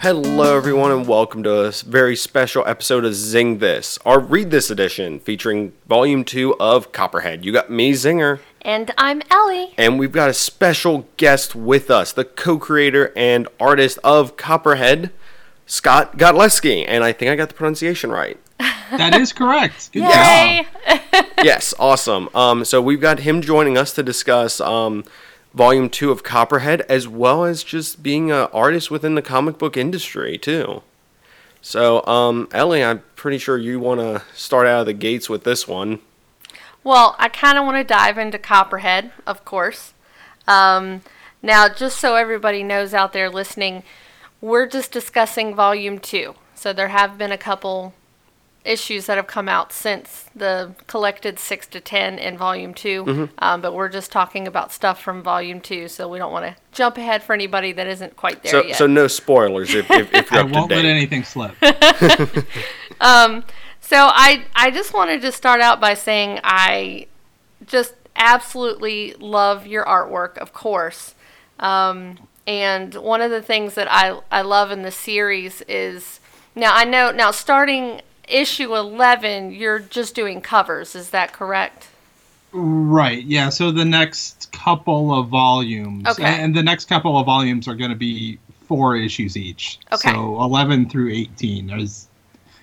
Hello, everyone, and welcome to a very special episode of Zing This, our Read This edition, featuring Volume 2 of Copperhead. You got me, Zinger, And I'm Ellie. and we've got a special guest with us, the co creator and artist of Copperhead, Scott Godlewski. And I think I got the pronunciation right. That is correct. Good Yay! job. yes, awesome. Um, so we've got him joining us to discuss um, Volume 2 of Copperhead, as well as just being an artist within the comic book industry, too. So, um, Ellie, I'm pretty sure you want to start out of the gates with this one. Well, I kind of want to dive into Copperhead, of course. Um, now, just so everybody knows out there listening, we're just discussing Volume 2. So there have been a couple issues that have come out since the collected 6 to 10 in Volume 2. Um, but we're just talking about stuff from Volume 2, so we don't want to jump ahead for anybody that isn't quite there So, yet. so no spoilers if, if, if you're I up to won't let date. anything slip. So I I just wanted to start out by saying I just absolutely love your artwork, of course. Um, and one of the things that I I love in the series is now I know now starting issue 11 you're just doing covers is that correct right. Yeah. So the next couple of volumes, Okay. and the next couple of volumes are going to be four issues each. Okay. So 11 through 18. There's,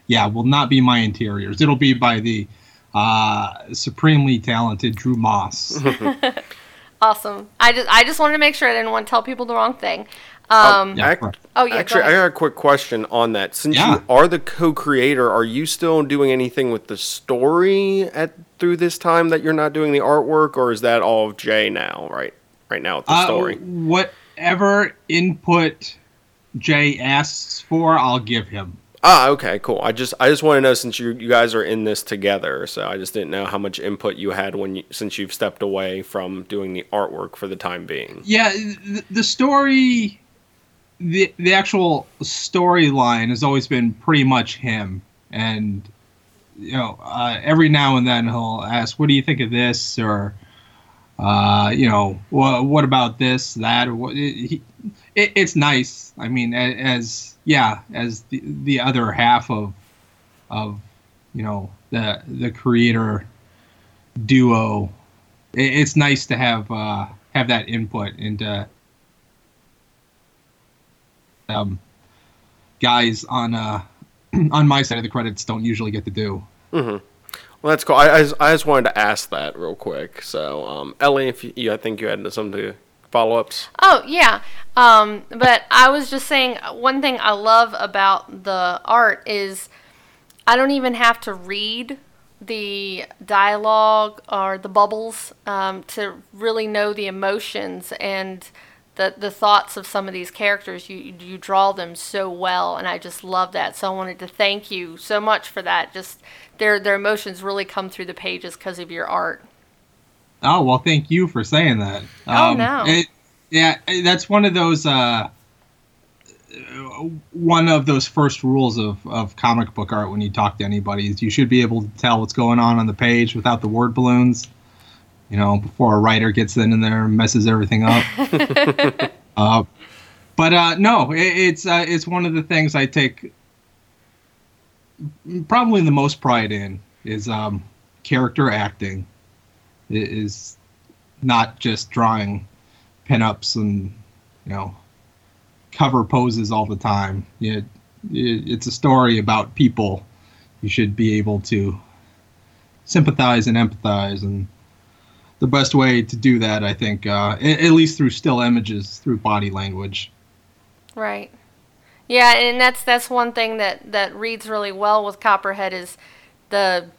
yeah, will not be my interiors. It'll be by the uh, supremely talented Drew Moss. awesome I just I just wanted to make sure I didn't want to tell people the wrong thing um Yeah, Ac- oh yeah Actually, I ahead. got a quick question on that. Since Yeah. you are the co-creator, are you still doing anything with the story at through this time that you're not doing the artwork, or is that all of Jay now? Right, right now with the Uh, story. whatever input Jay asks for, I'll give him. Ah, okay, cool. I just I just want to know since you you guys are in this together, so I just didn't know how much input you had when you since you've stepped away from doing the artwork for the time being. Yeah, the, the story, the the actual storyline has always been pretty much him, and you know, uh, every now and then he'll ask, "What do you think of this?" or uh, you know, what about this, that, or what? He, it, it's nice. I mean, as yeah, as the the other half of of you know the the creator duo, it, it's nice to have uh, have that input into um, guys on uh, on my side of the credits don't usually get to do. Mm-hmm. Well, that's cool. I, I, just, I just wanted to ask that real quick. So, um, Ellie, if you, you, I think you had some to follow ups. Oh yeah, um, but I was just saying one thing I love about the art is I don't even have to read the dialogue or the bubbles um, to really know the emotions and the the thoughts of some of these characters. You you draw them so well, and I just love that. So I wanted to thank you so much for that. Just their their emotions really come through the pages because of your art. Oh well, thank you for saying that. Oh, no. It, yeah, that's one of those. Uh, one of those first rules of, of comic book art when you talk to anybody is you should be able to tell what's going on on the page without the word balloons. You know, before a writer gets in and there and messes everything up. uh, but uh, no, it, it's uh, it's one of the things I take probably the most pride in is um, character acting. It is not just drawing pinups and you know cover poses all the time. It, it, it's a story about people. You should be able to sympathize and empathize, and the best way to do that, I think, uh, at least through still images, through body language. Right. Yeah, and that's that's one thing that that reads really well with Copperhead is the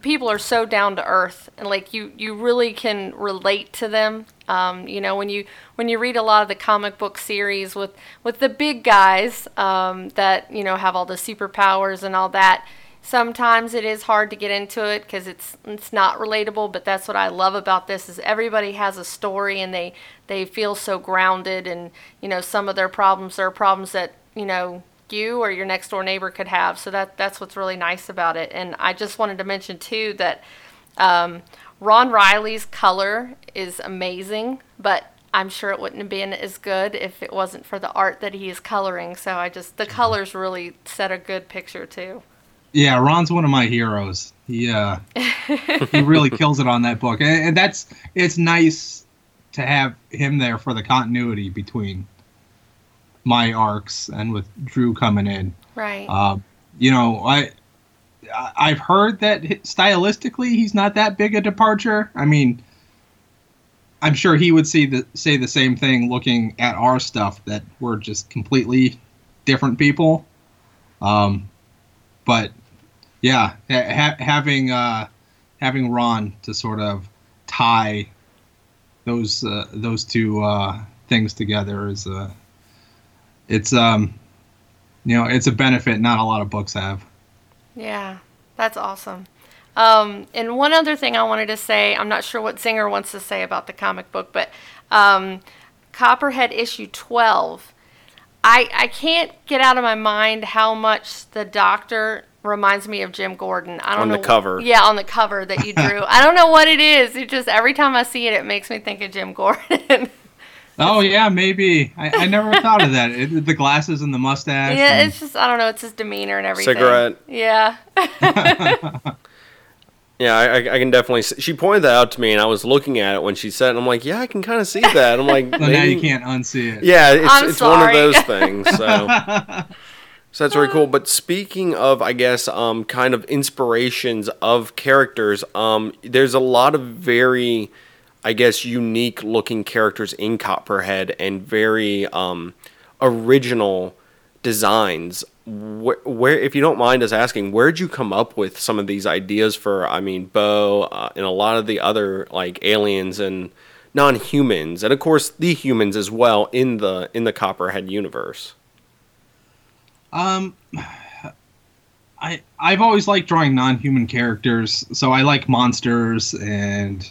people are so down to earth and like you you really can relate to them. Um, you know when you when you read a lot of the comic book series with with the big guys um, that you know have all the superpowers and all that. Sometimes it is hard to get into it because it's it's not relatable. But that's what I love about this is everybody has a story and they they feel so grounded and you know some of their problems are problems that you know you or your next door neighbor could have. So that that's what's really nice about it. And I just wanted to mention too that um, Ron Riley's color is amazing, but I'm sure it wouldn't have been as good if it wasn't for the art that he is coloring. So I just the colors really set a good picture too. Yeah, Ron's one of my heroes. He uh, he really kills it on that book, and, and that's it's nice to have him there for the continuity between my arcs and with Drew coming in. Right. Uh, you know, I I've heard that stylistically he's not that big a departure. I mean, I'm sure he would see the say the same thing looking at our stuff that we're just completely different people. Um, but yeah, ha- having uh, having Ron to sort of tie those uh, those two uh, things together is a uh, it's um you know it's a benefit not a lot of books have. Yeah, that's awesome. Um, and one other thing I wanted to say, I'm not sure what Zinger wants to say about the comic book, but um, Copperhead issue 12. I, I can't get out of my mind how much the doctor reminds me of Jim Gordon. I don't on know. the cover. Yeah, on the cover that you drew. I don't know what it is. It just every time I see it, it makes me think of Jim Gordon. oh yeah, maybe. I, I never thought of that. It, the glasses and the mustache. yeah, and... it's just I don't know. It's his demeanor and everything. Cigarette. Yeah. Yeah, I, I can definitely. See. She pointed that out to me, and I was looking at it when she said, it, and "I'm like, yeah, I can kind of see that." I'm like, well, now you can't unsee it. Yeah, it's I'm it's one of those things. So, so that's very cool. But speaking of, I guess, um, kind of inspirations of characters, um, there's a lot of very, I guess, unique looking characters in Copperhead, and very um, original designs where, where, if you don't mind us asking, where'd you come up with some of these ideas for? I mean, Bo uh, and a lot of the other like aliens and non-humans, and of course the humans as well in the in the Copperhead universe. Um, I I've always liked drawing non-human characters, so I like monsters and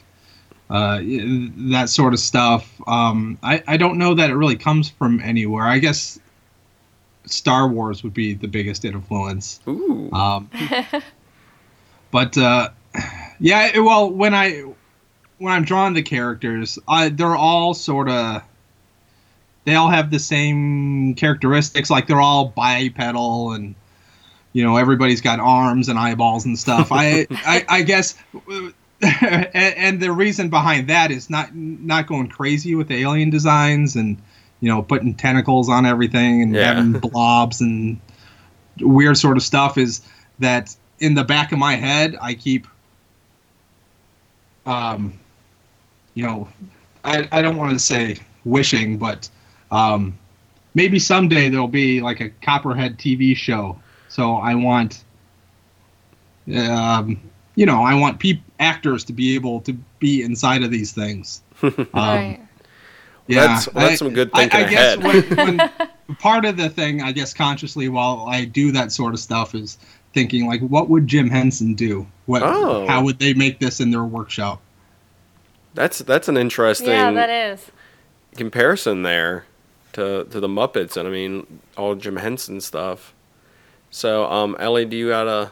uh, that sort of stuff. Um, I I don't know that it really comes from anywhere. I guess Star Wars would be the biggest influence. Ooh. Um, but uh, yeah, well, when I when I'm drawing the characters, I, they're all sort of they all have the same characteristics. Like they're all bipedal, and you know everybody's got arms and eyeballs and stuff. I, I I guess. and, and the reason behind that is not not going crazy with the alien designs and you know, putting tentacles on everything and Yeah. having blobs and weird sort of stuff is that in the back of my head I keep um you know I, I don't want to say wishing but um maybe someday there'll be like a copperhead TV show so I want um you know I want peop- actors to be able to be inside of these things um, right. yeah, That's- well, that's some good I, thinking I guess ahead. when, when part of the thing, I guess consciously, while I do that sort of stuff, is thinking like, what would Jim Henson do? What? Oh. How would they make this in their workshop? That's that's an interesting Yeah, that is. comparison there to to the Muppets, and I mean all Jim Henson stuff. So, um, Ellie, do you got a?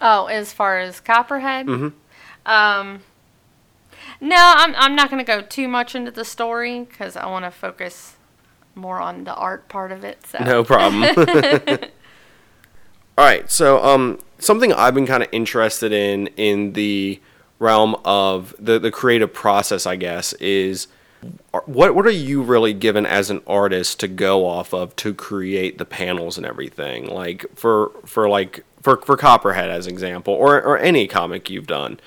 Oh, as far as Copperhead? Mhm. Um, no, I'm, I'm not going to go too much into the story because I want to focus more on the art part of it. So. No problem. All right, so um, something I've been kind of interested in in the realm of the the creative process, I guess, is what what are you really given as an artist to go off of to create the panels and everything? Like for for like for for Copperhead as example, or or any comic you've done.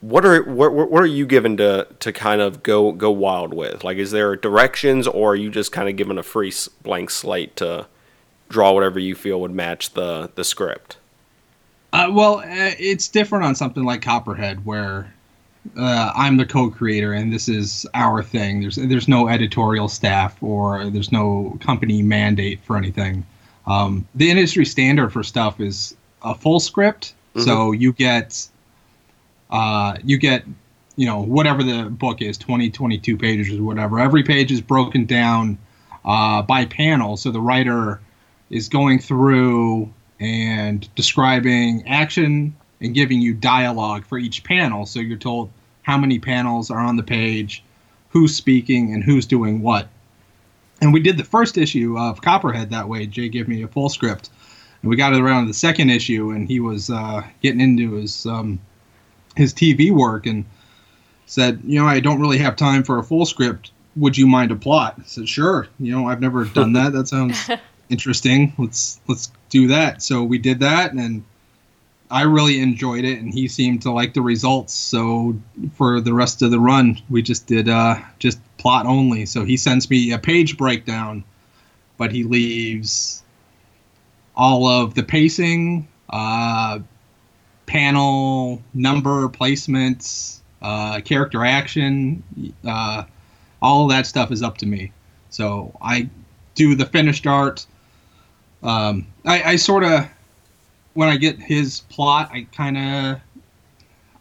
What are what, what are you given to to kind of go go wild with? Like, is there directions, or are you just kind of given a free blank slate to draw whatever you feel would match the the script? Uh, well, uh, it's different on something like Copperhead, where uh, I'm the co-creator and this is our thing. There's there's no editorial staff or there's no company mandate for anything. Um, the industry standard for stuff is a full script, so you get uh, you get you know whatever the book is 20 22 pages or whatever every page is broken down uh, by panel so the writer is going through and describing action and giving you dialogue for each panel so you're told how many panels are on the page, who's speaking, and who's doing what. And we did the first issue of Copperhead that way. Jay gave me a full script, and we got it around the second issue, and he was uh, getting into his um, his TV work and said, you know, I don't really have time for a full script. Would you mind a plot? I said, sure. You know, I've never done that. That sounds interesting. Let's let's do that. So we did that, and I really enjoyed it, and he seemed to like the results. So for the rest of the run, we just did uh, just plot only. So he sends me a page breakdown, but he leaves all of the pacing, uh, panel number placements, uh, character action, uh, all that stuff is up to me. So I do the finished art. Um, I, I sort of when I get his plot, I kind of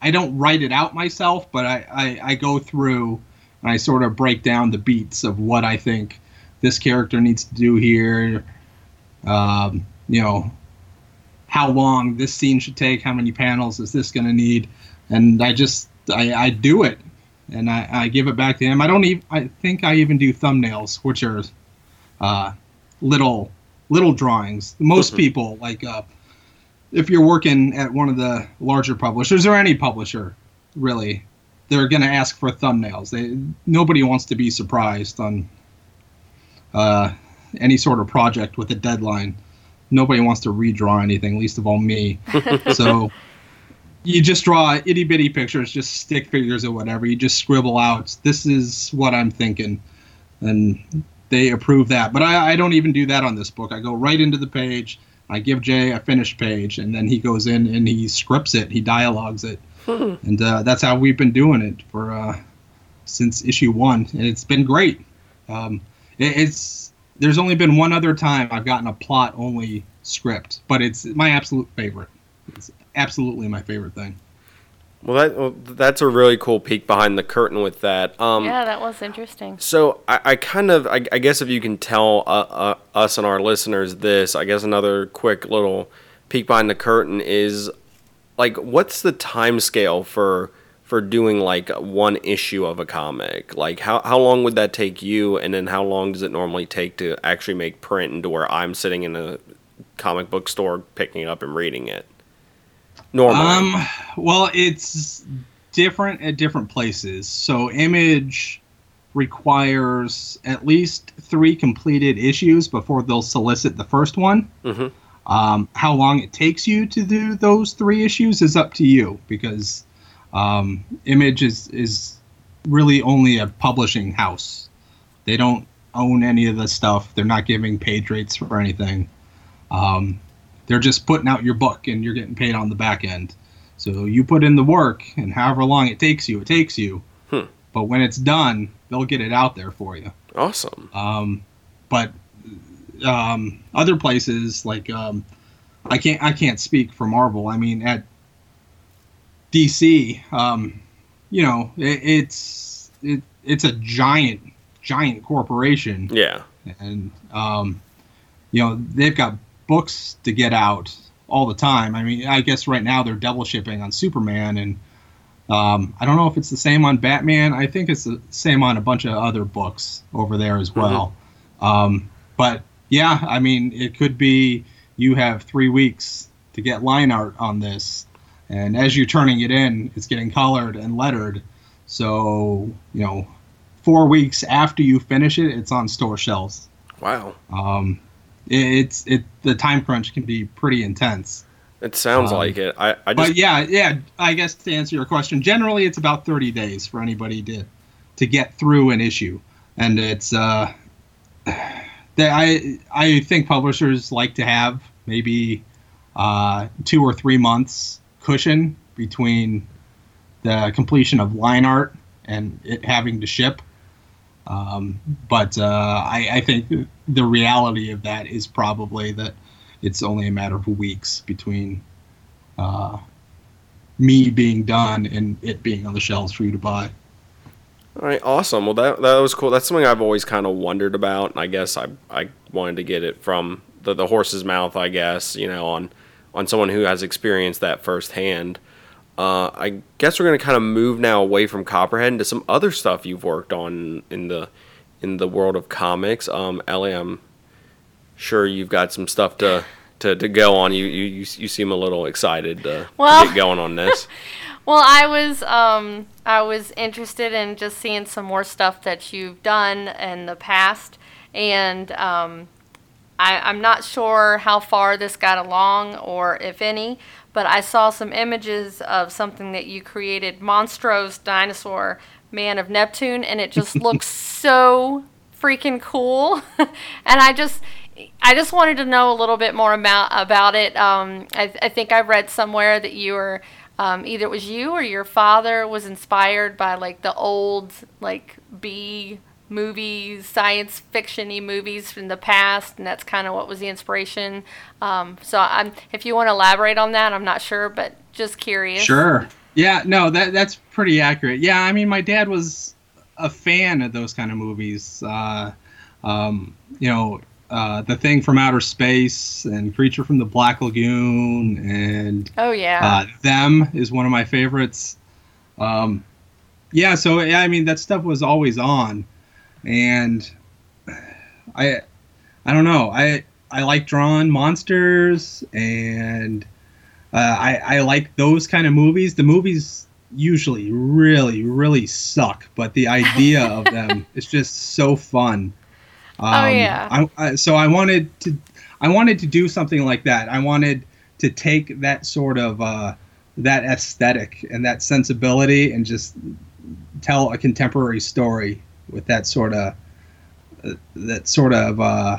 I don't write it out myself, but I, I, I go through and I sort of break down the beats of what I think this character needs to do here. Um, you know, how long this scene should take, how many panels is this going to need, and I just I, I do it, and I, I give it back to him. I don't even I think I even do thumbnails, which are uh, little little drawings. Most Mhm. people like uh, if you're working at one of the larger publishers or any publisher, really, they're going to ask for thumbnails. They nobody wants to be surprised on uh, any sort of project with a deadline. Nobody wants to redraw anything, least of all me. so you just draw itty bitty pictures, just stick figures or whatever. You just scribble out, this is what I'm thinking. And they approve that. But I, I don't even do that on this book. I go right into the page. I give Jay a finished page, and then he goes in and he scripts it. He dialogues it, and uh, that's how we've been doing it for uh, since issue one, and it's been great. Um, it, it's there's only been one other time I've gotten a plot only script, but it's my absolute favorite. It's absolutely my favorite thing. Well, that well, that's a really cool peek behind the curtain with that. Um, yeah, that was interesting. So I, I kind of I, I guess if you can tell uh, uh, us and our listeners this, I guess another quick little peek behind the curtain is like what's the time scale for for doing like one issue of a comic? Like how how long would that take you, and then how long does it normally take to actually make print into where I'm sitting in a comic book store picking it up and reading it? Normally, Um, well, it's different at different places. So Image requires at least three completed issues before they'll solicit the first one. Mhm. Um, how long it takes you to do those three issues is up to you because um, Image is is really only a publishing house. They don't own any of the stuff. They're not giving page rates for anything. Um, they're just putting out your book and you're getting paid on the back end. So you put in the work, and however long it takes you, it takes you. Hmm. But when it's done, they'll get it out there for you. awesome. Um, but um, other places like um, I can't I can't speak for Marvel. I mean at DC, um, you know, it, it's it, it's a giant giant corporation Yeah, and um, you know they've got books to get out all the time. I mean, I guess right now they're double shipping on Superman, and um, I don't know if it's the same on Batman. I think it's the same on a bunch of other books over there as well. Um, but yeah, I mean, it could be you have three weeks to get line art on this, and as you're turning it in, it's getting colored and lettered. So you know, four weeks after you finish it, it's on store shelves. wow. Um, it's it the time crunch can be pretty intense. It sounds Um, like it. I, I just But yeah, yeah. I guess to answer your question, generally it's about 30 days for anybody to to get through an issue, and it's uh, that I I think publishers like to have maybe uh, two or three months cushion between the completion of line art and it having to ship. Um, but uh, I, I think the reality of that is probably that it's only a matter of weeks between uh, me being done and it being on the shelves for you to buy. All right, awesome. Well, that that was cool. That's something I've always kind of wondered about, and I guess I I wanted to get it from the, the horse's mouth. I guess you know on on someone who has experienced that firsthand. Uh, I guess we're gonna kind of move now away from Copperhead into some other stuff you've worked on in the in the world of comics. Um, Ellie, I'm sure you've got some stuff to to, to go on. You, you you you seem a little excited to, Well- to get going on this. Well, I was um, I was interested in just seeing some more stuff that you've done in the past, and um, I, I'm not sure how far this got along or if any, but I saw some images of something that you created, Monstrose Dinosaur Man of Neptune, and it just looks so freaking cool. and I just I just wanted to know a little bit more about about it. Um, I, I think I read somewhere that you were um, either it was you or your father was inspired by like the old like B movies, science fictiony movies from the past, and that's kind of what was the inspiration. Um, so I'm if you want to elaborate on that, I'm not sure, but just curious. Sure. Yeah, no, that that's pretty accurate. Yeah, I mean, my dad was a fan of those kind of movies. Uh, um, you know, uh, The Thing from Outer Space and Creature from the Black Lagoon and Oh yeah. uh, Them is one of my favorites. Um, yeah, so yeah, I mean that stuff was always on, and I, I don't know, I I like drawing monsters, and uh, I I like those kind of movies. The movies usually really really suck, but the idea of them is just so fun. Um, Oh, yeah. I, I, so I wanted to I wanted to do something like that. I wanted to take that sort of uh, that aesthetic and that sensibility and just tell a contemporary story with that sort of uh, that sort of uh,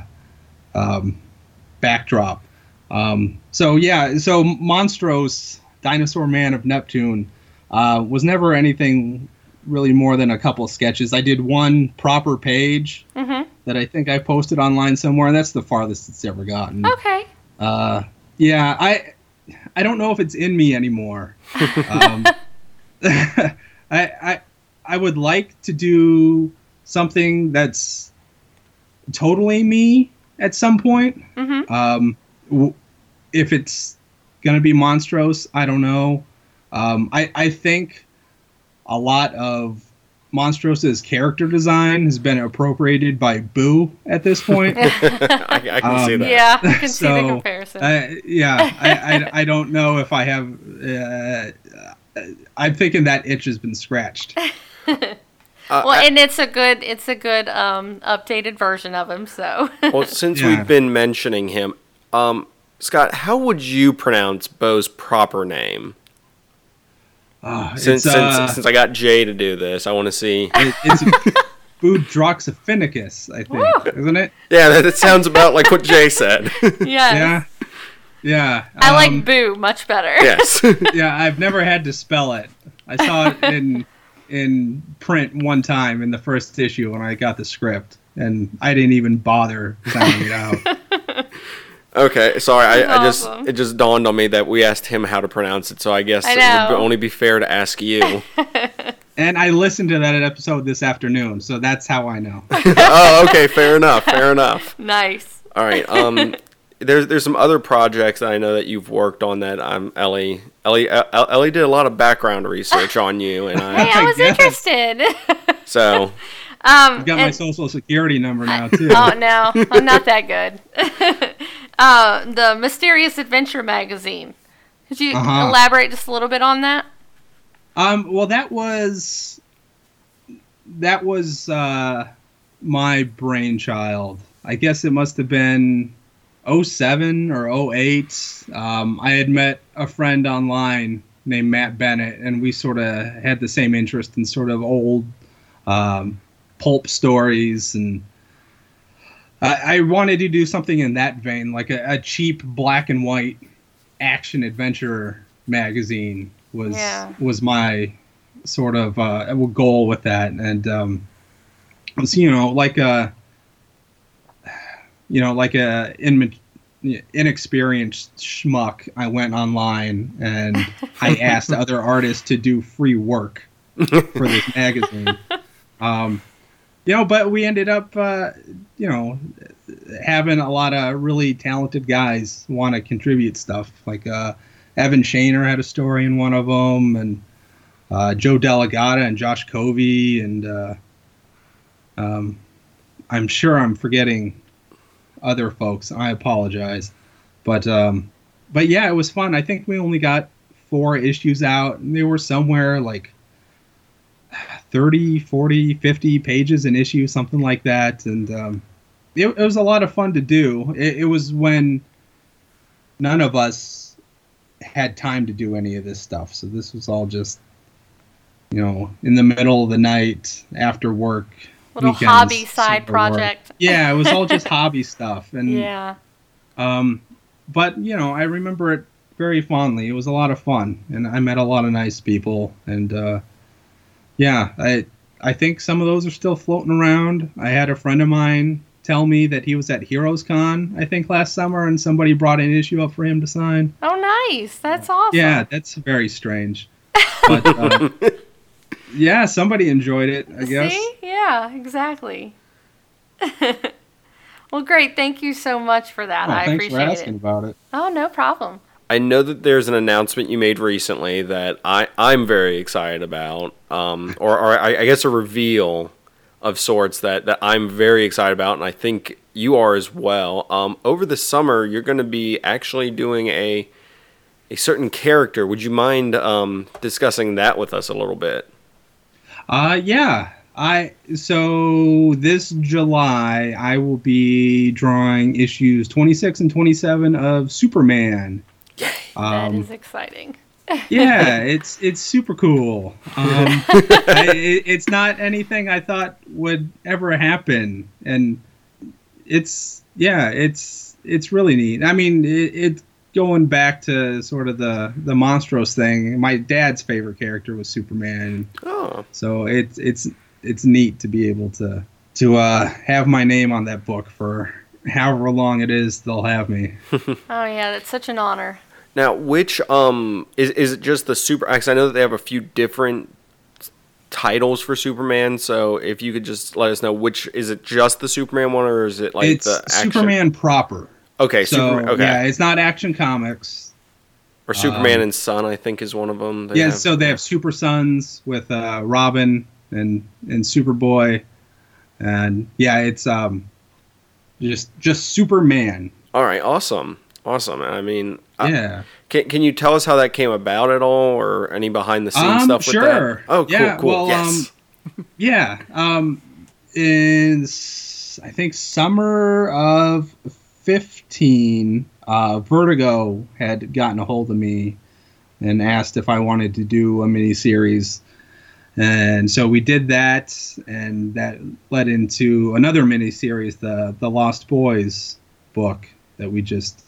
um, backdrop. Um, so yeah, so Monstros, Dinosaur Man of Neptune, uh, was never anything really more than a couple of sketches. I did one proper page Mhm. that I think I posted online somewhere, and that's the farthest it's ever gotten. Okay. Uh, yeah, I I don't know if it's in me anymore. um, I, I I would like to do something that's totally me at some point. Mhm. Um, w- if it's gonna be monstrous, I don't know. Um, I I think a lot of Monstrosa's character design has been appropriated by Boo at this point. I, I can see Um, that. Yeah, I can see the So, comparison. uh, yeah, I, I, I don't know if I have. Uh, I'm thinking that itch has been scratched. Uh, well, and it's a good it's a good um, updated version of him. So Well, since Yeah. we've been mentioning him, um, Scott, how would you pronounce Bo's proper name? Uh, Since it's, uh, since since I got Jay to do this, I want to see. it, it's Budroxifinicus, I think, isn't it? Yeah, that, that sounds about like what Jay said. yes. Yeah, yeah. I um, like Boo much better. yes. yeah, I've never had to spell it. I saw it in in print one time in the first issue when I got the script, and I didn't even bother sounding it out. Okay, sorry. I, I just it just dawned on me that we asked him how to pronounce it, so I guess I it would only be fair to ask you. And I listened to that episode this afternoon, so that's how I know. oh, okay, fair enough. Fair enough. Nice. All right. Um, there's there's some other projects that I know that you've worked on that I'm Ellie Ellie Ellie did a lot of background research on you, and Hey, I I was guess. interested. so um, I've got my social security number now too. oh no, I'm not that good. uh, the Mysterious Adventure magazine. Could you Uh-huh. elaborate just a little bit on that? Um, well, that was that was uh, my brainchild. I guess it must have been 07 or 08. Um, I had met a friend online named Matt Bennett, and we sort of had the same interest in sort of old um, pulp stories and. I I wanted to do something in that vein, like a, a cheap black and white action adventure magazine was Yeah. was my sort of uh, goal with that, and um, it was you know like a you know like a in, inexperienced schmuck. I went online and I asked other artists to do free work for this magazine. Um, you know, but we ended up, uh, you know, having a lot of really talented guys want to contribute stuff. Like uh, Evan Shaner had a story in one of them, and uh, Joe Delegata and Josh Covey, and uh, um, I'm sure I'm forgetting other folks. I apologize, but um, but yeah, it was fun. I think we only got four issues out, and they were somewhere like 30, 40, 50 pages an issue, something like that, and um, it, it was a lot of fun to do. It, it was when none of us had time to do any of this stuff, so this was all just you know in the middle of the night after work Little weekends, hobby side project. yeah it was all just hobby stuff and Yeah. um but you know i remember it very fondly it was a lot of fun and i met a lot of nice people and uh yeah i i think some of those are still floating around i had a friend of mine tell me that he was at heroes con i think last summer and somebody brought an issue up for him to sign Oh, nice. That's awesome. yeah that's very strange but uh, yeah somebody enjoyed it i guess See? Yeah, exactly. well, great. Thank you so much for that. Oh, I thanks for appreciate asking it. about it Oh, no problem. I know that there's an announcement you made recently that I, I'm very excited about, um, or, or I, I guess a reveal of sorts that, that I'm very excited about, and I think you are as well. Um, over the summer, you're going to be actually doing a a certain character. Would you mind um, discussing that with us a little bit? Uh yeah. I so this July I will be drawing issues 26 and 27 of Superman. Yay! Um, is exciting. yeah, it's it's super cool. Um, I, it, it's not anything I thought would ever happen, and it's yeah, it's it's really neat. I mean, it, it's going back to sort of the the Monstros thing. My dad's favorite character was Superman. Oh, So it's it's it's neat to be able to to uh, have my name on that book for however long it is they'll have me. Oh, yeah. That's such an honor. now which um is is it just the super? Because I know that they have a few different titles for Superman. So if you could just let us know which is it just the Superman one or is it like it's the action? Superman proper. Okay, So Superman. Okay, yeah, it's not Action Comics. or Superman um, and Son, I think is one of them. yeah, so they have Super Sons with uh, Robin and and Superboy, and yeah, it's um just just Superman. All right, awesome, awesome. I mean, Yeah. can can you tell us how that came about at all, or any behind the scenes Um, stuff with sure. that? Oh, cool, Yeah, cool. well, yes. Yeah. Um, in I think summer of fifteen, uh, Vertigo had gotten a hold of me and asked if I wanted to do a mini series, and so we did that, and that led into another mini series, the the Lost Boys book that we just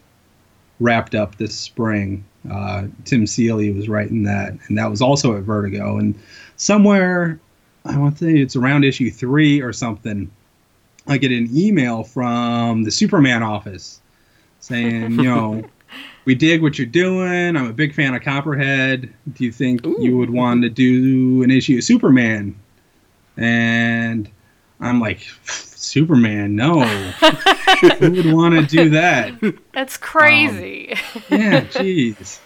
wrapped up this spring. Uh, Tim Seeley was writing that, and that was also at Vertigo, and somewhere I want to say it's around issue three or something. I get an email from the Superman office saying, you know, we dig what you're doing. I'm a big fan of Copperhead. Do you think you would want to do an issue of Superman? And I'm like, Superman, no. Who would want to do that? That's crazy. Um, yeah, jeez.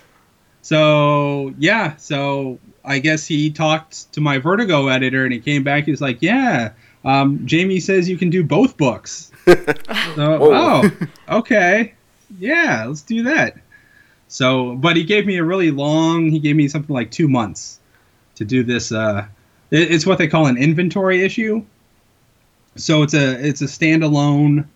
So yeah, so I guess he talked to my Vertigo editor, and he came back. He was like, "Yeah, um, Jamie says you can do both books." so, oh, okay, yeah, let's do that. So, but he gave me a really long. He gave me something like two months to do this. Uh, it, it's what they call an inventory issue. So it's a it's a standalone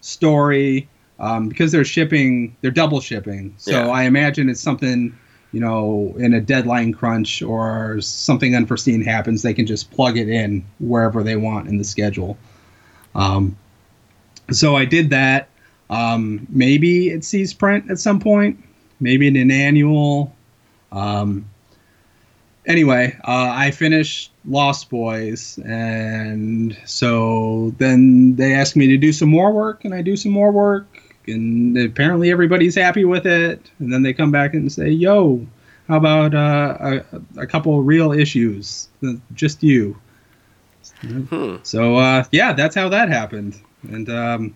story um, because they're shipping they're double shipping so Yeah. i imagine it's something you know in a deadline crunch or something unforeseen happens they can just plug it in wherever they want in the schedule. Um, so i did that. Um, maybe it sees print at some point maybe in an annual. Um, anyway, uh, I finished Lost Boys, and so then they asked me to do some more work, and I do some more work, and apparently everybody's happy with it. And then they come back and say, "Yo, how about uh, a, a couple real issues, just you?" Hmm. So uh, yeah, that's how that happened, and um,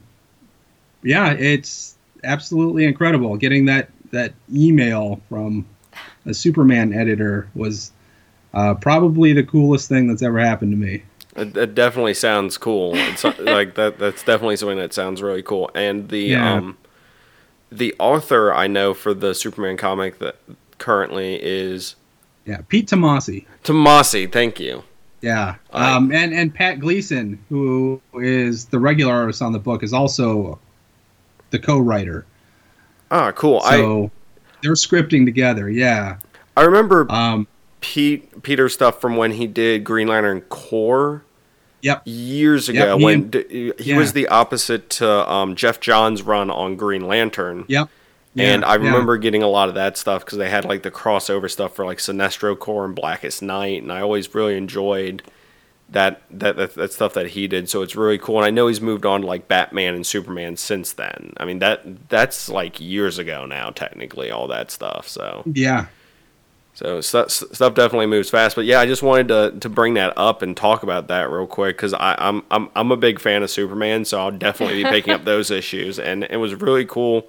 yeah, it's absolutely incredible getting that that email from a Superman editor was uh, probably the coolest thing that's ever happened to me. It, it definitely sounds cool. It's uh, like that. That's definitely something that sounds really cool. And the Yeah. um, the author I know for the Superman comic that currently is Yeah, Pete Tomasi. Tomasi. Thank you. Yeah, I- um, and and Pat Gleason, who is the regular artist on the book, is also the co-writer. Ah, cool. So they're scripting together. Yeah. I I remember Um, Pete Peter stuff from when he did Green Lantern Corps. Yep. Years ago, he when and- he yeah. was the opposite to um, Geoff Johns' run on Green Lantern. yep. and Yeah, I yeah. remember getting a lot of that stuff because they had like the crossover stuff for like Sinestro Corps and Blackest Night, and I always really enjoyed that that, that that stuff that he did. So it's really cool, and I know he's moved on to like Batman and Superman since then. I mean that that's like years ago now, technically, all that stuff. So Yeah. So stuff, stuff definitely moves fast. But yeah, I just wanted to, to bring that up and talk about that real quick because I'm I'm I'm a big fan of Superman, so I'll definitely be picking up those issues. And it was really cool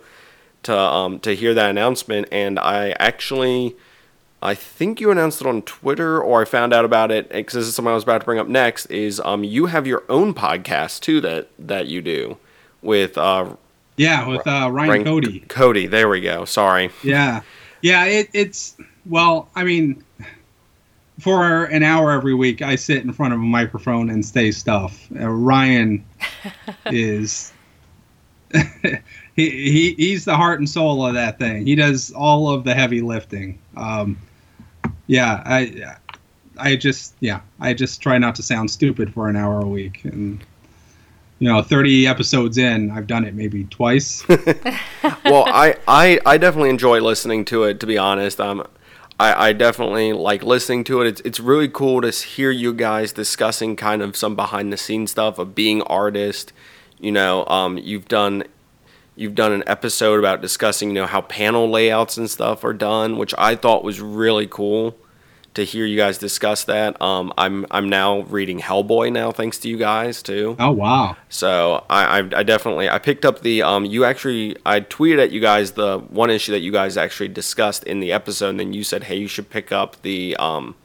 to um to hear that announcement. And I actually I think you announced it on Twitter or I found out about it because this is something I was about to bring up next. Is um you have your own podcast too that that you do with uh Yeah, with uh, Ryan Ryan- Cody. Cody. There we go. Sorry. Yeah, yeah. It, it's well, I mean, for an hour every week, I sit in front of a microphone and say stuff. Uh, Ryan is he, he he's the heart and soul of that thing. He does all of the heavy lifting. Um, yeah, I I just yeah I just try not to sound stupid for an hour a week and. You know, 30 episodes in, I've done it maybe twice. well, I, I I definitely enjoy listening to it. To be honest, um, I, I definitely like listening to it. It's it's really cool to hear you guys discussing kind of some behind the scenes stuff of being artist. You know, um, you've done you've done an episode about discussing you know how panel layouts and stuff are done, which I thought was really cool to hear you guys discuss that. Um, I'm I'm now reading Hellboy now, thanks to you guys too. Oh, wow. So I, I, I definitely I picked up the um you actually I tweeted at you guys the one issue that you guys actually discussed in the episode and then you said hey you should pick up the um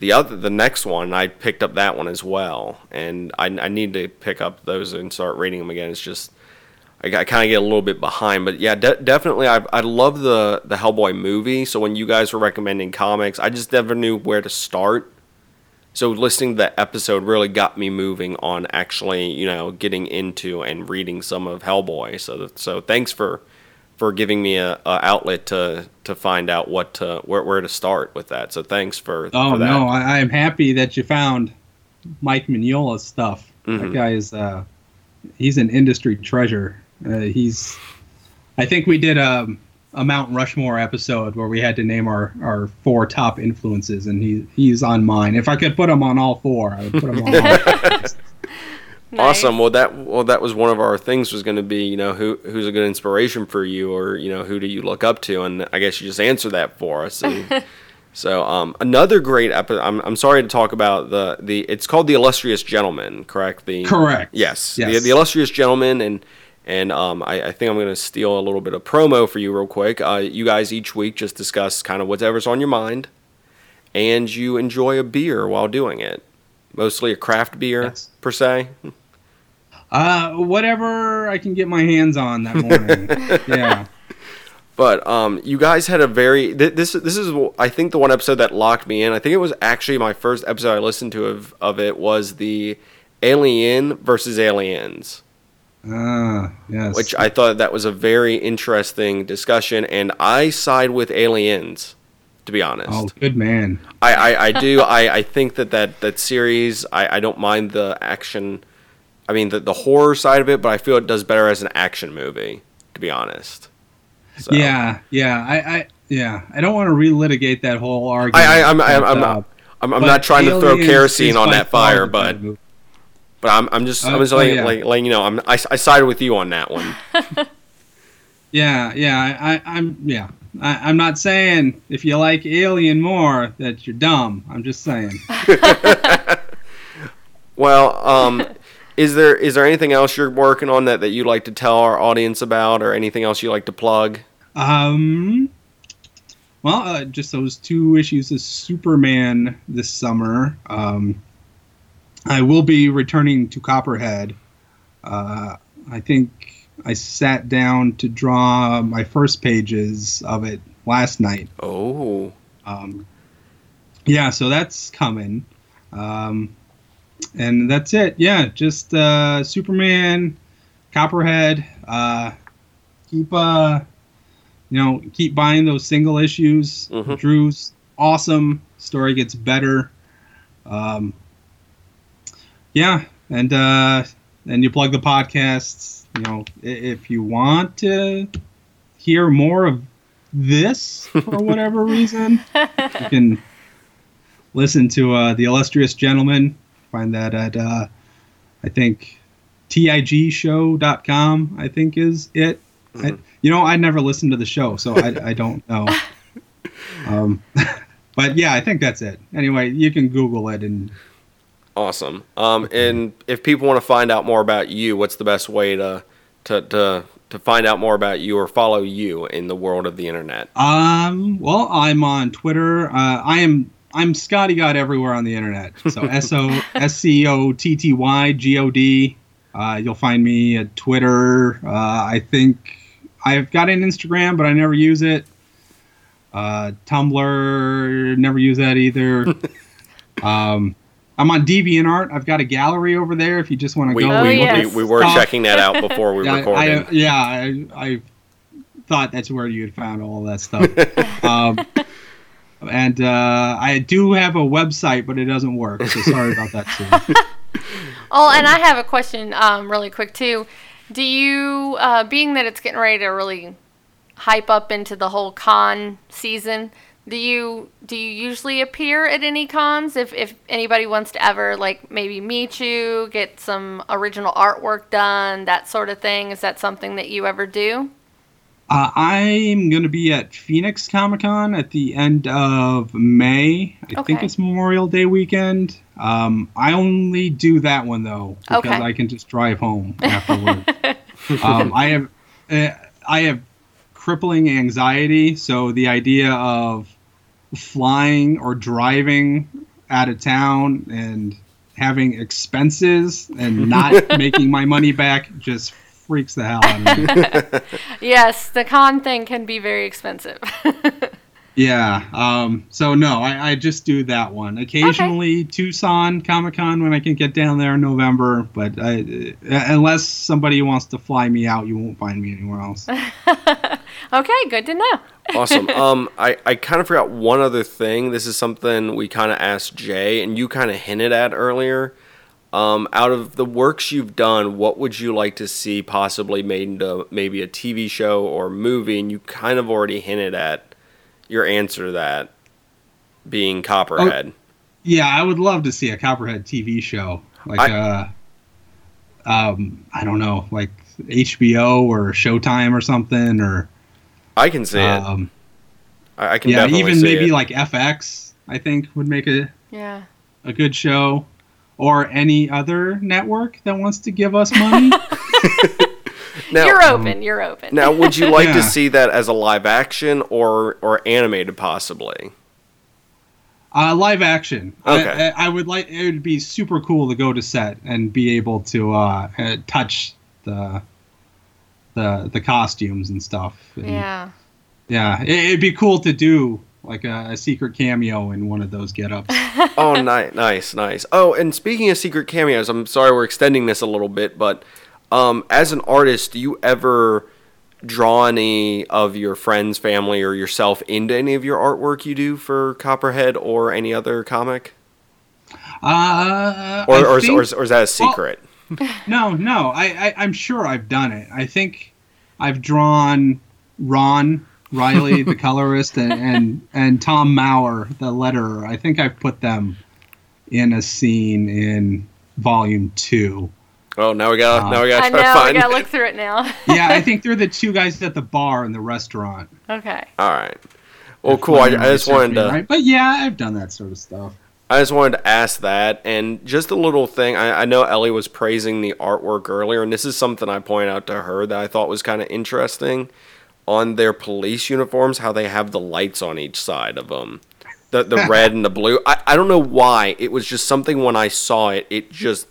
the other the next one and I picked up that one as well and I, I need to pick up those and start reading them again it's just I, I kind of get a little bit behind but yeah de- definitely I I love the the Hellboy movie so when you guys were recommending comics I just never knew where to start so listening to that episode really got me moving on actually, you know, getting into and reading some of Hellboy. So so thanks for for giving me a, a outlet to to find out what to where, where to start with that. So thanks for Oh for no, I, I'm happy that you found Mike Mignola's stuff. Mhm. That guy is uh, he's an industry treasure. Uh, he's, I think we did a, a Mount Rushmore episode where we had to name our, our four top influences, and he he's on mine. If I could put him on all four, I would put him on. all four. Awesome. Well, that well that was one of our things was going to be you know who who's a good inspiration for you or you know who do you look up to and I guess you just answered that for us. And so um, another great episode. I'm, I'm sorry to talk about the the it's called the illustrious gentleman. Correct. The Correct. Yes. The, Yes. the illustrious gentleman and and um, I, I think I'm going to steal a little bit of promo for you real quick. Uh, you guys each week just discuss kind of whatever's on your mind, and you enjoy a beer while doing it. Mostly a craft beer Yes. per se. Uh, whatever I can get my hands on that morning. yeah. But um, you guys had a very th- this this is I think the one episode that locked me in. I think it was actually my first episode I listened to of of it was the Alien versus Aliens, Ah, yes. which I thought that was a very interesting discussion, and I side with Aliens, to be honest. oh, good man. I, I, I do I, I think that that, that series I, I don't mind the action I mean the, the horror side of it but I feel it does better as an action movie to be honest So- Yeah, yeah. I, I yeah. I don't want to relitigate that whole argument. I, I I'm, I'm, I'm not I'm, I'm not trying to throw kerosene on that fire but. But I'm, I'm just I'm Uh, just oh, letting, yeah. like, letting you know I'm I, I sided with you on that one Yeah, yeah. I, I, I'm yeah. I, I'm not saying if you like Alien more that you're dumb. I'm just saying. well um is there is there anything else you're working on that, that you'd like to tell our audience about or anything else you like to plug Um. Well, uh, just those two issues of Superman this summer. Um, I will be returning to Copperhead. Uh, I think I sat down to draw my first pages of it last night. Oh, Um, yeah, so that's coming. Um, and that's it. Yeah, just uh, Superman, Copperhead. Uh, keep uh, you know, keep buying those single issues. Mhm. Drew's awesome. Story gets better. Um, yeah, and uh, and you plug the podcasts. You know, if you want to hear more of this for whatever reason, you can listen to uh, the illustrious gentleman. Find that at uh, I think tigshow.com. I think is it. I, you know, I never listened to the show, so I, I don't know. Um, but yeah, I think that's it. Anyway, you can Google it and awesome. Um, and if people want to find out more about you, what's the best way to to to to find out more about you or follow you in the world of the internet? Um, well, I'm on Twitter. Uh, I am I'm Scotty God everywhere on the internet. So S O S C O T T Y G O D. Uh, you'll find me at Twitter. Uh, I think I've got an Instagram, but I never use it. Uh, Tumblr, never use that either. um, I'm on DeviantArt. I've got a gallery over there. If you just want to We, go, Oh, we, and yes. we, we were stuff. checking that out before we Yeah, I, recorded. yeah, I, I thought that's where you had found all that stuff. um, and uh, I do have a website, but it doesn't work. So sorry about that too. Oh, and I have a question, um, really quick too. Do you, uh, being that it's getting ready to really hype up into the whole con season, do you do you usually appear at any cons? If if anybody wants to ever like maybe meet you, get some original artwork done, that sort of thing, is that something that you ever do? Uh, I'm going to be at Phoenix Comic Con at the end of May. I think it's Memorial Day weekend. Um, I only do that one though because Okay. I can just drive home afterward. um, I have uh, I have crippling anxiety, so the idea of flying or driving out of town and having expenses and not making my money back just freaks the hell out of me. Yes, the con thing can be very expensive. Yeah. Um, so no, I, I just do that one. Occasionally Tucson Comic Con when I can get down there in November, but I, uh, unless somebody wants to fly me out, you won't find me anywhere else. okay, good to know. awesome. Um, I, I kind of forgot one other thing. This is something we kind of asked Jay, and you kind of hinted at earlier. Um, out of the works you've done, what would you like to see possibly made into maybe a TV show or movie? And you kind of already hinted at your answer to that being Copperhead. yeah, I would love to see a Copperhead TV show, like I- uh, um, I don't know, like HBO or Showtime or something, or I can see it. um, I, I can yeah, definitely even see maybe it. like FX. I think would make a Yeah. a good show, or any other network that wants to give us money. now, you're open. You're open. now, would you like Yeah. to see that as a live action or or animated possibly? Uh, live action. Okay. I, I would like. It would be super cool to go to set and be able to uh, uh, touch the the the costumes and stuff. And, yeah. Yeah. It, it'd be cool to do like a, a secret cameo in one of those get-ups. oh, nice, nice, nice. Oh, and speaking of secret cameos, I'm sorry we're extending this a little bit, but um, as an artist, do you ever draw any of your friends, family, or yourself into any of your artwork you do for Copperhead or any other comic, Uh, or or, is, think- or, is, or is that a secret? No, no. I, I I'm sure I've done it. I think I've drawn Ron Riley, the colorist, and, and and Tom Mauer, the letterer. I think I've put them in a scene in volume two. Oh, now we got Uh, now we got I to try know. to I find. gotta look through it now. Yeah, I think they're the two guys at the bar in the restaurant. okay. All right. Well, cool. I, I just wanted to. right. But yeah, I've done that sort of stuff. I just wanted to ask that, and just a little thing. I, I know Ellie was praising the artwork earlier, and this is something I point out to her that I thought was kind of interesting. on their police uniforms how they have the lights on each side of them. The, the red and the blue. I, I don't know why. It was just something when I saw it, it just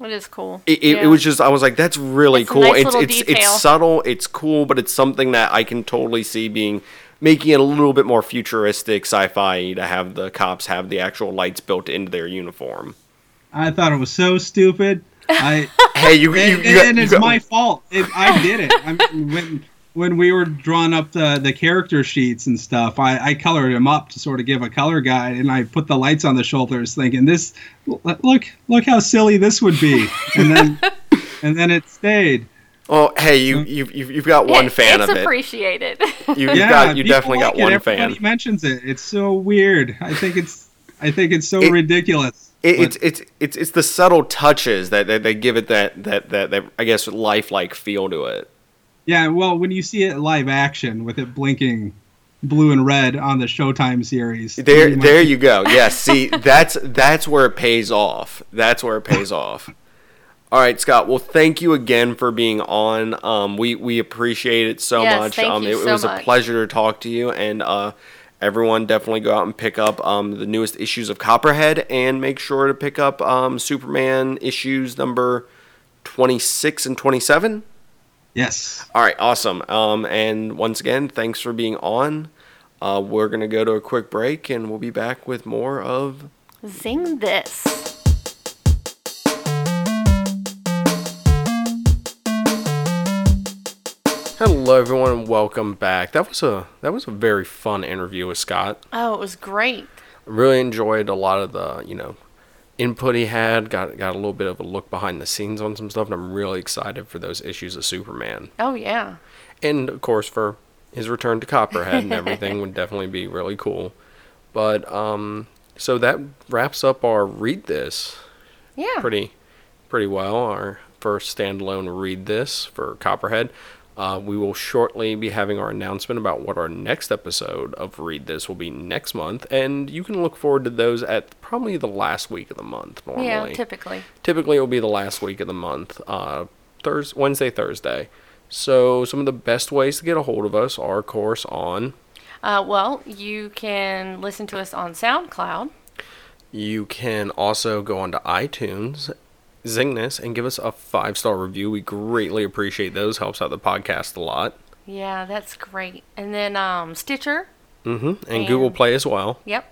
It is cool. it, it, Yeah. it was just I was like, that's really It's cool. nice it's it's detail. it's subtle, it's cool, but it's something that I can totally see being making it a little bit more futuristic sci-fi to have the cops have the actual lights built into their uniform. I thought it was so stupid. I Hey, you, you, and, you got- and you it's got- my fault. It, I did it. I mean, when when we were drawing up the the character sheets and stuff, I, I colored him up to sort of give a color guide, and I put the lights on the shoulders, thinking this look look how silly this would be, and then and then it stayed. Oh, hey, you you you've, you've got one It- fan it's of it. It's appreciated. You, you've yeah, got you people definitely got like it. one Everybody fan. mentions it. It's so weird. I think it's I think it's so It- ridiculous. It, it's it's it's it's the subtle touches that, that they give it that, that that that I guess lifelike feel to it. Yeah, well, when you see it live action with it blinking blue and red on the Showtime series, There, you there you go. Yes, see, that's that's where it pays off. That's where it pays off. All right, Scott. Well, thank you again for being on. Um, we we appreciate it so Yes, much. thank um, you it, it so was a pleasure to talk to you, and uh, everyone definitely go out and pick up um, the newest issues of Copperhead, and make sure to pick up um, Superman issues number twenty six and twenty seven. Yes. All right, awesome. Um, and once again, thanks for being on. Uh, we're gonna go to a quick break, and we'll be back with more of Zing this. Hello, everyone, and welcome back. That was a that was a very fun interview with Scott. Oh, it was great. Really enjoyed a lot of the you know input he had. Got got a little bit of a look behind the scenes on some stuff, and I'm really excited for those issues of Superman, Oh yeah. and of course for his return to Copperhead and everything would definitely be really cool. But um, so that wraps up our read this Yeah. pretty pretty well. Our first standalone read this for Copperhead. Uh, we will shortly be having our announcement about what our next episode of Read This will be next month, and you can look forward to those at probably the last week of the month. Normally, Yeah, typically. typically it will be the last week of the month, uh, Thursday, Wednesday, Thursday. So some of the best ways to get a hold of us are, of course, on Uh, well, you can listen to us on SoundCloud. You can also go onto iTunes, zing this, and give us a five star review. We greatly appreciate those. Helps out the podcast a lot. Yeah, that's great. And then um, Stitcher. Mm-hmm. And Google Play as well. Yep.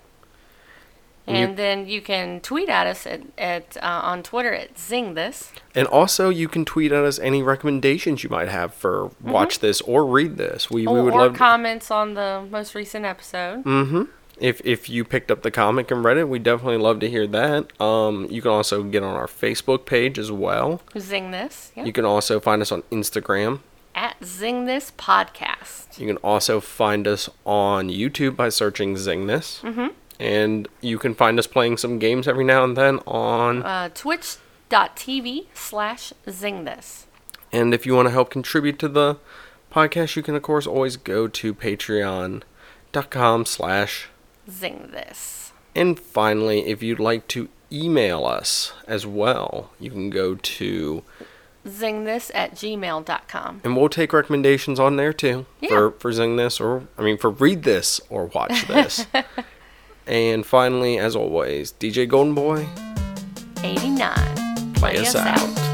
And you- then you can tweet at us at, at uh, on Twitter at Zing This. And also, you can tweet at us any recommendations you might have for watch this or read this. We, we would or love. comments on the most recent episode. Mm hmm If if you picked up the comic and read it, we definitely love to hear that. Um, you can also get on our Facebook page as well. Zing This. You can also find us on Instagram. at Zing This Podcast. You can also find us on YouTube by searching Zing This. Mm-hmm. And you can find us playing some games every now and then on. Uh, Twitch.tv slash Zing This. And if you want to help contribute to the podcast, you can, of course, always go to patreon.com slash. Zing This. And finally, if you'd like to email us as well, you can go to. Zing This at gmail.com. And we'll take recommendations on there too Yeah. for for Zing this or I mean for read this or watch this. and finally, as always, DJ Golden Boy, 89. play us out.